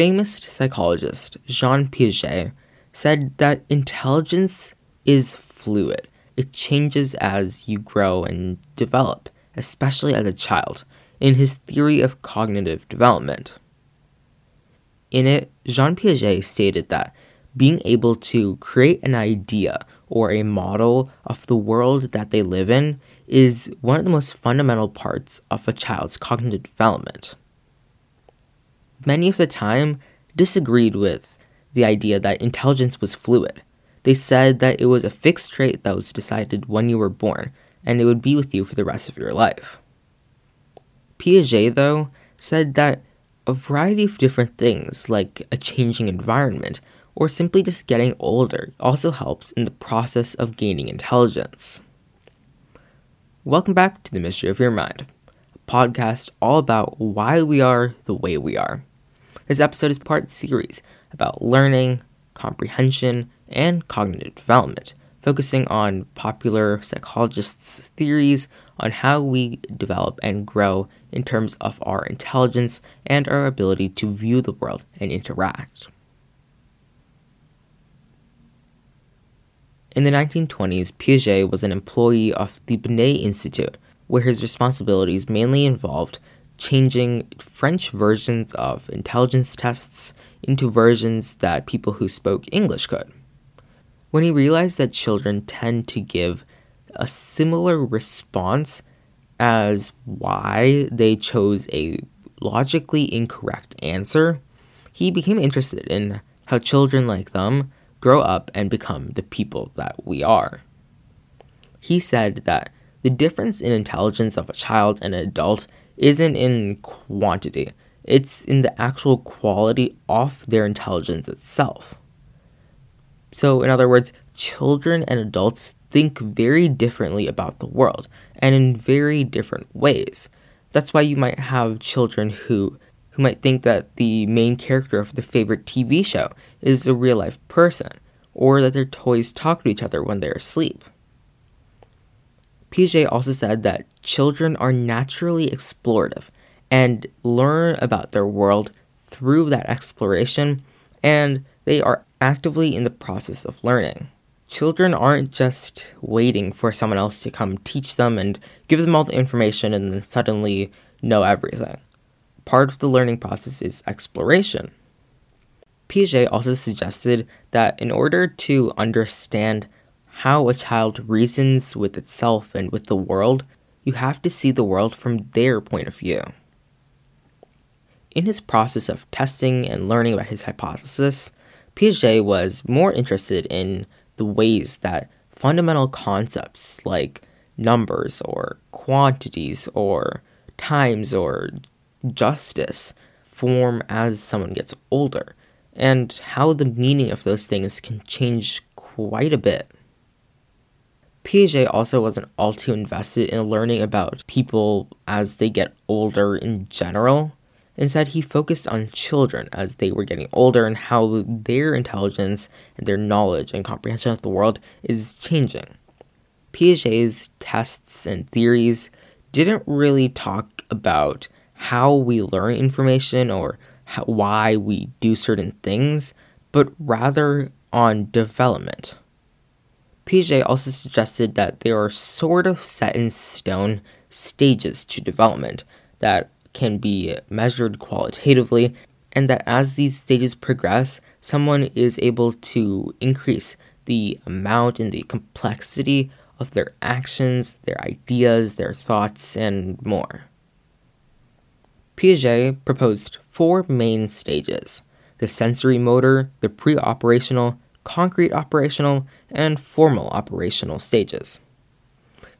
famous psychologist Jean Piaget said that intelligence is fluid. It changes as you grow and develop, especially as a child, in his theory of cognitive development. In it, Jean Piaget stated that being able to create an idea or a model of the world that they live in is one of the most fundamental parts of a child's cognitive development. Many of the time disagreed with the idea that intelligence was fluid. They said that it was a fixed trait that was decided when you were born and it would be with you for the rest of your life. Piaget, though, said that a variety of different things, like a changing environment or simply just getting older, also helps in the process of gaining intelligence. Welcome back to The Mystery of Your Mind, a podcast all about why we are the way we are. This episode is part series about learning, comprehension, and cognitive development, focusing on popular psychologists' theories on how we develop and grow in terms of our intelligence and our ability to view the world and interact. In the 1920s, Piaget was an employee of the Binet Institute, where his responsibilities mainly involved changing French versions of intelligence tests into versions that people who spoke English could. When he realized that children tend to give a similar response as why they chose a logically incorrect answer, he became interested in how children like them grow up and become the people that we are. He said that the difference in intelligence of a child and an adult isn't in quantity, it's in the actual quality of their intelligence itself. So, in other words, children and adults think very differently about the world and in very different ways. That's why you might have children who who might think that the main character of their favorite TV show is a real life person, or that their toys talk to each other when they're asleep. Piaget also said that children are naturally explorative and learn about their world through that exploration, and they are actively in the process of learning. Children aren't just waiting for someone else to come teach them and give them all the information and then suddenly know everything. Part of the learning process is exploration. Piaget also suggested that in order to understand how a child reasons with itself and with the world, you have to see the world from their point of view. In his process of testing and learning about his hypothesis, Piaget was more interested in the ways that fundamental concepts like numbers or quantities or times or justice form as someone gets older, and how the meaning of those things can change quite a bit. Piaget also wasn't all too invested in learning about people as they get older in general. Instead, he focused on children as they were getting older and how their intelligence and their knowledge and comprehension of the world is changing. Piaget's tests and theories didn't really talk about how we learn information or how, why we do certain things, but rather on development. Piaget also suggested that there are sort of set in stone stages to development that can be measured qualitatively, and that as these stages progress, someone is able to increase the amount and the complexity of their actions, their ideas, their thoughts, and more. Piaget proposed four main stages the sensory motor, the pre operational, concrete operational, and formal operational stages.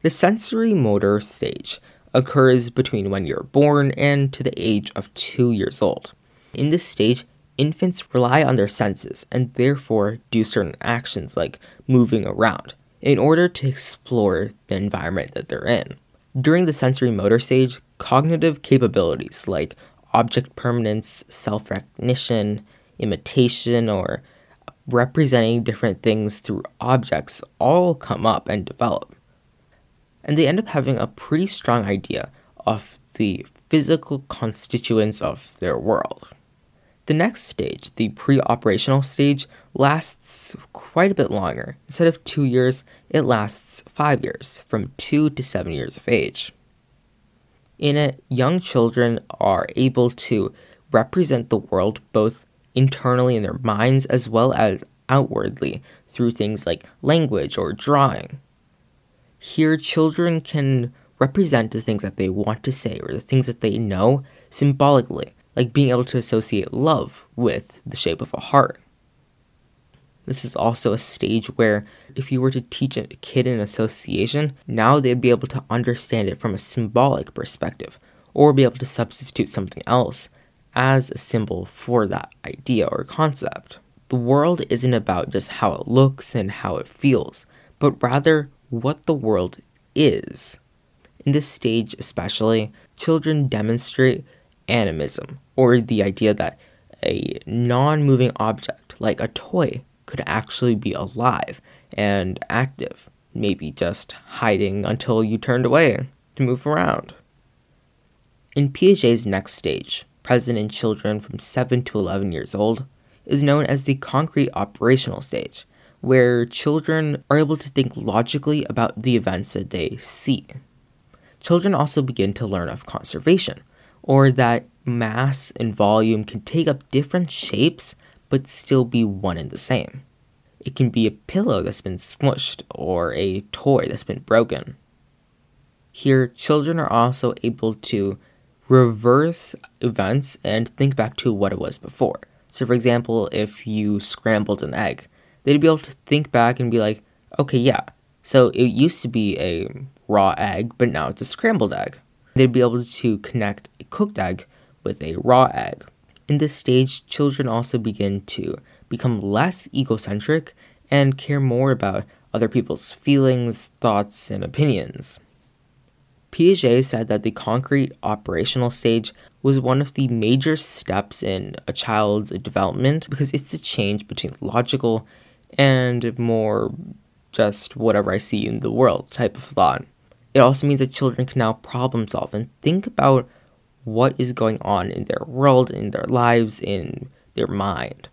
The sensory motor stage occurs between when you're born and to the age of two years old. In this stage, infants rely on their senses and therefore do certain actions like moving around in order to explore the environment that they're in. During the sensory motor stage, cognitive capabilities like object permanence, self recognition, imitation, or representing different things through objects all come up and develop. And they end up having a pretty strong idea of the physical constituents of their world. The next stage, the pre operational stage, lasts quite a bit longer. Instead of two years, it lasts five years, from two to seven years of age. In it, young children are able to represent the world both internally in their minds as well as outwardly through things like language or drawing. Here, children can represent the things that they want to say or the things that they know symbolically, like being able to associate love with the shape of a heart. This is also a stage where, if you were to teach a kid an association, now they'd be able to understand it from a symbolic perspective, or be able to substitute something else as a symbol for that idea or concept. The world isn't about just how it looks and how it feels, but rather what the world is. In this stage, especially, children demonstrate animism, or the idea that a non moving object, like a toy, could actually be alive and active, maybe just hiding until you turned away to move around. In Piaget's next stage, present in children from 7 to 11 years old, is known as the concrete operational stage, where children are able to think logically about the events that they see. Children also begin to learn of conservation, or that mass and volume can take up different shapes but still be one and the same. It can be a pillow that's been smushed or a toy that's been broken. Here, children are also able to reverse events and think back to what it was before. So, for example, if you scrambled an egg, they'd be able to think back and be like, okay, yeah, so it used to be a raw egg, but now it's a scrambled egg. They'd be able to connect a cooked egg with a raw egg. In this stage, children also begin to become less egocentric and care more about other people's feelings, thoughts, and opinions. Piaget said that the concrete operational stage was one of the major steps in a child's development because it's the change between logical and more just whatever I see in the world type of thought. It also means that children can now problem solve and think about what is going on in their world, in their lives, in their mind.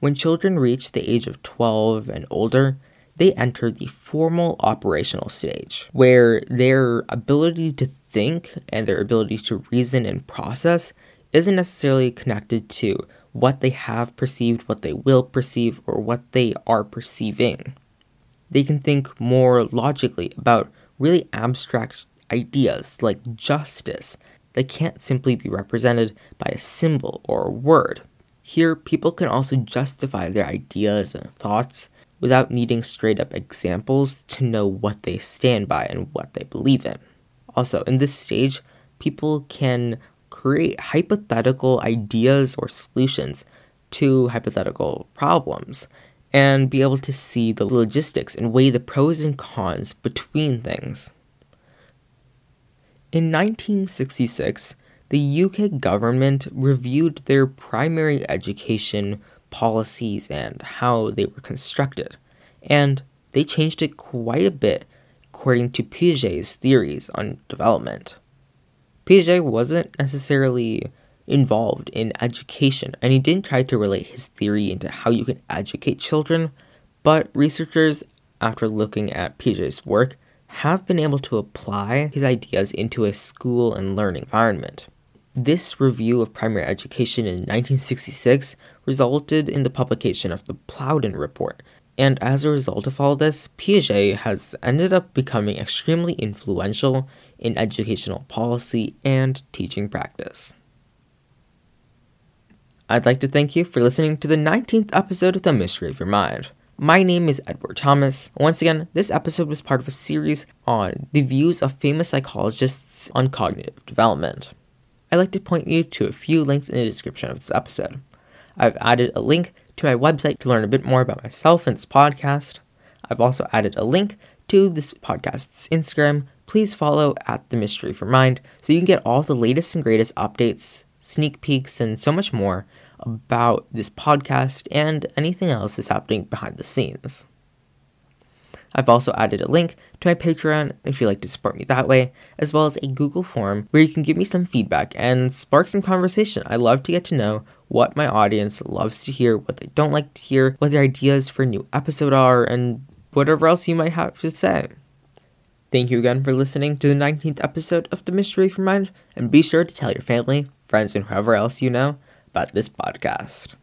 When children reach the age of 12 and older, they enter the formal operational stage, where their ability to think and their ability to reason and process isn't necessarily connected to what they have perceived, what they will perceive, or what they are perceiving. They can think more logically about really abstract ideas like justice that can't simply be represented by a symbol or a word. Here, people can also justify their ideas and thoughts without needing straight up examples to know what they stand by and what they believe in. Also, in this stage, people can create hypothetical ideas or solutions to hypothetical problems and be able to see the logistics and weigh the pros and cons between things. In 1966, the UK government reviewed their primary education policies and how they were constructed, and they changed it quite a bit according to Piaget's theories on development. Piaget wasn't necessarily involved in education, and he didn't try to relate his theory into how you can educate children, but researchers, after looking at Piaget's work, have been able to apply his ideas into a school and learning environment. This review of primary education in 1966 resulted in the publication of the Plowden Report, and as a result of all this, Piaget has ended up becoming extremely influential in educational policy and teaching practice. I'd like to thank you for listening to the 19th episode of The Mystery of Your Mind. My name is Edward Thomas. Once again, this episode was part of a series on the views of famous psychologists on cognitive development. I'd like to point you to a few links in the description of this episode. I've added a link to my website to learn a bit more about myself and this podcast. I've also added a link to this podcast's Instagram. Please follow at The Mystery for Mind so you can get all the latest and greatest updates, sneak peeks, and so much more about this podcast and anything else that's happening behind the scenes. I've also added a link to my Patreon if you'd like to support me that way, as well as a Google form where you can give me some feedback and spark some conversation. I love to get to know what my audience loves to hear, what they don't like to hear, what their ideas for a new episode are, and whatever else you might have to say. Thank you again for listening to the 19th episode of The Mystery for Mind, and be sure to tell your family, friends, and whoever else you know about this podcast.